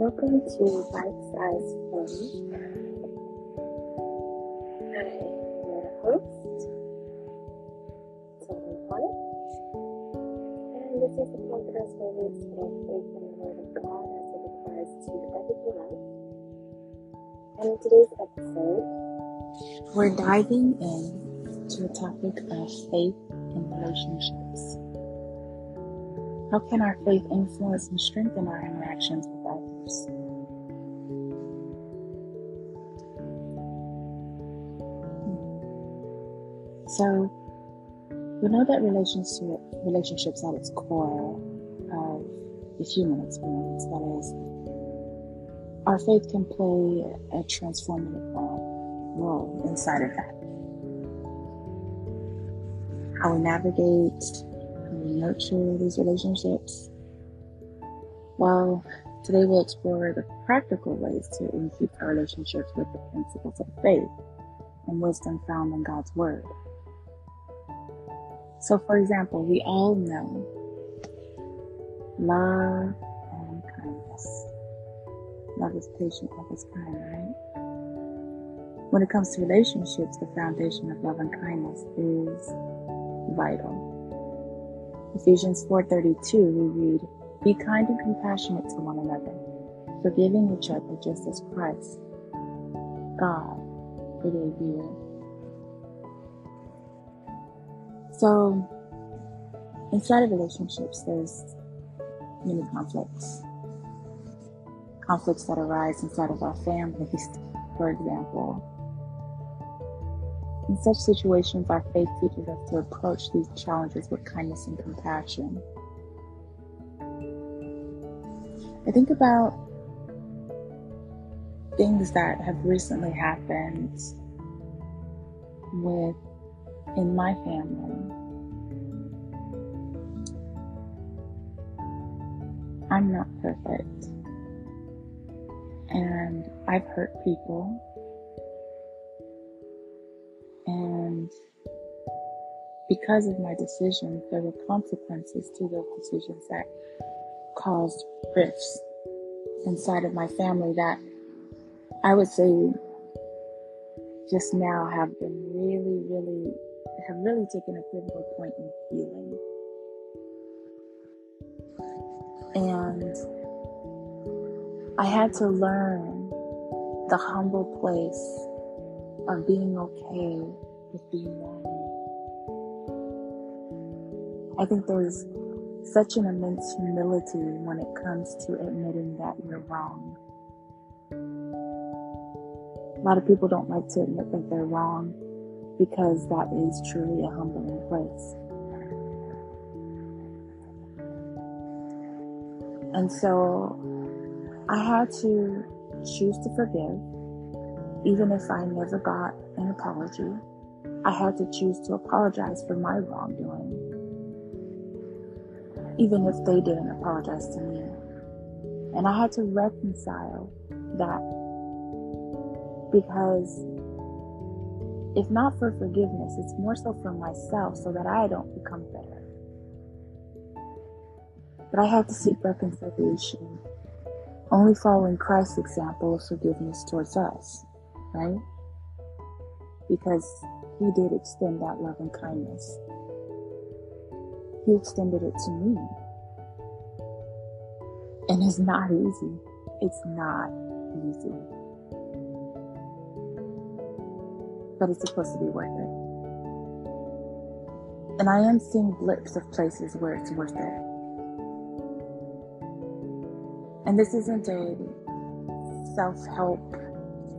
Welcome to Bite Size Faith. I am your host, Bonnet, and this is the podcast where we explore faith in the Word of God as it applies to everyday life. And in today's episode, we're diving in to a topic of faith in relationships. How can our faith influence and strengthen our interactions So, we know that relationship, relationships at its core of the human experience, that is, our faith can play a transformative role inside of that. How we navigate how we nurture these relationships? Well, today we'll explore the practical ways to infuse our relationships with the principles of faith and wisdom found in God's Word. So, for example, we all know love and kindness. Love is patient, love is kind, right? When it comes to relationships, the foundation of love and kindness is vital. Ephesians 4:32 we read, "Be kind and compassionate to one another, forgiving each other just as Christ, God, forgave you." So, inside of relationships, there's many conflicts. Conflicts that arise inside of our families, for example, in such situations, our faith teaches us to approach these challenges with kindness and compassion. I think about things that have recently happened with in my family. I'm not perfect. And I've hurt people and because of my decisions, there were consequences to those decisions that caused rifts inside of my family that I would say just now have been really, really, have really taken a pivotal point in healing. And I had to learn the humble place of being okay with being wrong. I think there's such an immense humility when it comes to admitting that you're wrong. A lot of people don't like to admit that they're wrong because that is truly a humbling place. And so I had to choose to forgive even if I never got an apology, I had to choose to apologize for my wrongdoing. Even if they didn't apologize to me. And I had to reconcile that because if not for forgiveness, it's more so for myself so that I don't become bitter. But I have to seek reconciliation, only following Christ's example of forgiveness towards us right? Because he did extend that love and kindness. He extended it to me. And it's not easy. It's not easy. But it's supposed to be worth it. And I am seeing blips of places where it's worth it. And this isn't a self help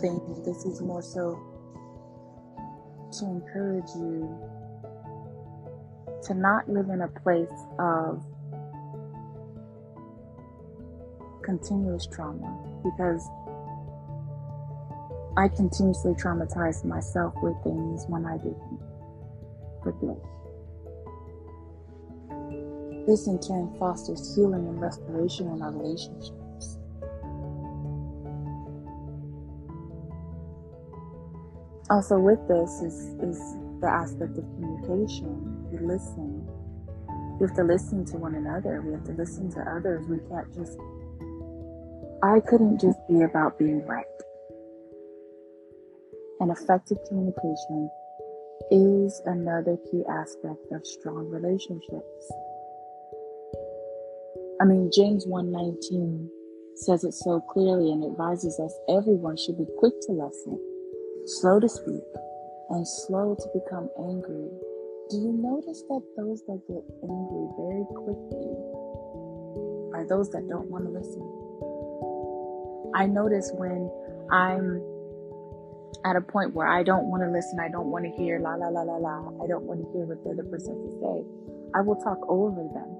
thing. This is more so to encourage you to not live in a place of continuous trauma because I continuously traumatize myself with things when I didn't forgive. This in turn fosters healing and restoration in our relationships. also with this is is the aspect of communication. We listen. We have to listen to one another. We have to listen to others. We can't just I couldn't just be about being right. And effective communication is another key aspect of strong relationships. I mean, James 119 says it so clearly and advises us everyone should be quick to listen, slow to speak, and slow to become angry. Do you notice that those that get angry very quickly are those that don't want to listen? I notice when I'm at a point where I don't want to listen, I don't want to hear la la la la la, I don't want to hear what the other person has to say, I will talk over them.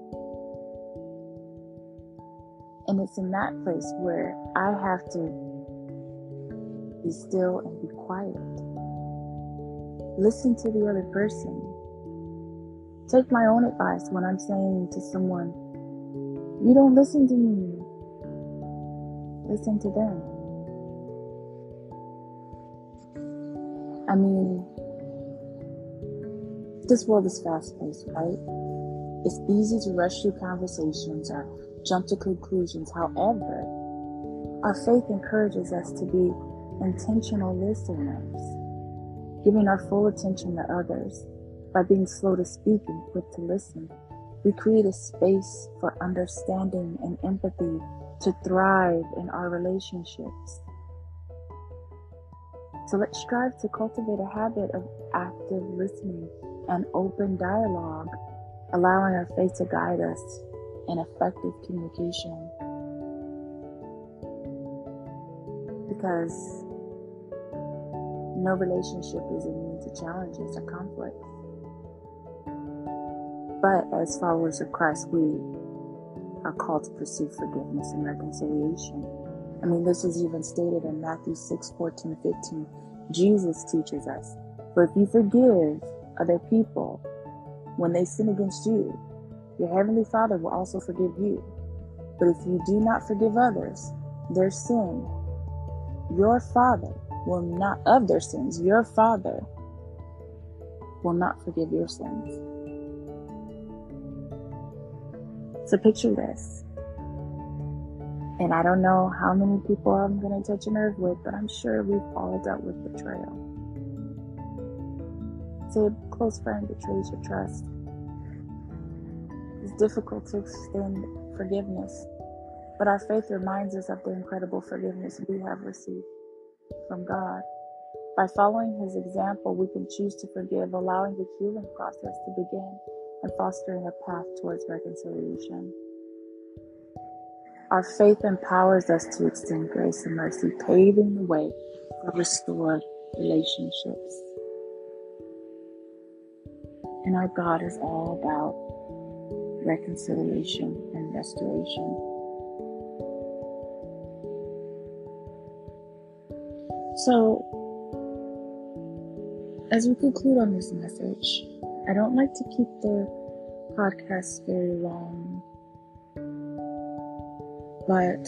And it's in that place where I have to be still and be quiet. Listen to the other person. Take my own advice when I'm saying to someone, You don't listen to me. Listen to them. I mean, this world is fast paced, right? It's easy to rush through conversations or jump to conclusions. However, our faith encourages us to be intentional listeners, giving our full attention to others by being slow to speak and quick to listen. We create a space for understanding and empathy to thrive in our relationships. So let's strive to cultivate a habit of active listening and open dialogue, allowing our faith to guide us in effective communication. Because no relationship is immune to challenges or conflicts. But as followers of Christ, we are called to pursue forgiveness and reconciliation. I mean, this is even stated in Matthew 6 14 15. Jesus teaches us, For if you forgive other people when they sin against you, your heavenly Father will also forgive you. But if you do not forgive others their sin, your Father will not, of their sins, your Father will not forgive your sins. So picture this. And I don't know how many people I'm going to touch a nerve with, but I'm sure we've all dealt with betrayal. Say a close friend betrays your trust It's difficult to extend forgiveness, but our faith reminds us of the incredible forgiveness we have received from God. By following His example, we can choose to forgive, allowing the healing process to begin and fostering a path towards reconciliation. Our faith empowers us to extend grace and mercy, paving the way for restored relationships. And our God is all about reconciliation, and restoration. So, as we conclude on this message, I don't like to keep the podcast very long, but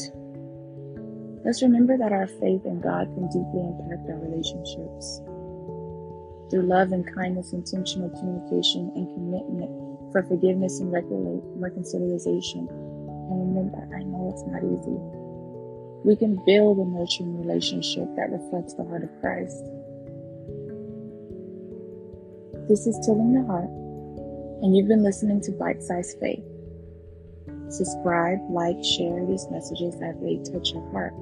let's remember that our faith in God can deeply impact our relationships. Through love and kindness, intentional communication, and commitment for forgiveness and reconciliation. And remember, I know it's not easy. We can build a nurturing relationship that reflects the heart of Christ. This is Tilling the Heart, and you've been listening to Bite Size Faith. Subscribe, like, share these messages as they touch your heart.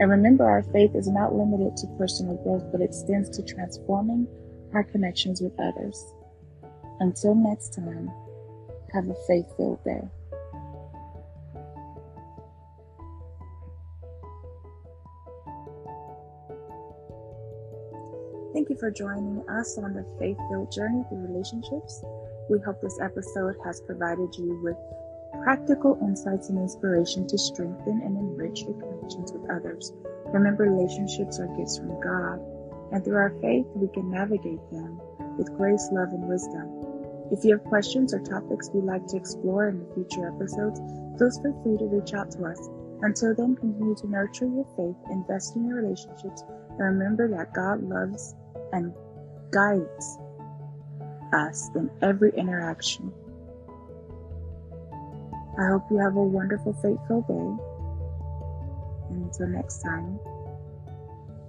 And remember, our faith is not limited to personal growth, but extends to transforming our connections with others. Until next time, have a faith filled day. Thank you for joining us on the faith filled journey through relationships. We hope this episode has provided you with practical insights and inspiration to strengthen and enrich your connections with others. Remember, relationships are gifts from God, and through our faith, we can navigate them with grace, love, and wisdom. If you have questions or topics we'd like to explore in the future episodes, please feel free to reach out to us. Until then, continue to nurture your faith, invest in your relationships, and remember that God loves and guides us in every interaction. I hope you have a wonderful, faithful day. And until next time,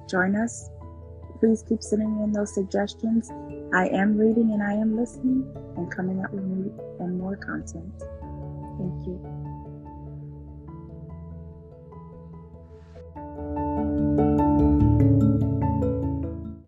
join us. Please keep sending in those suggestions. I am reading and I am listening and coming up with new and more content. Thank you.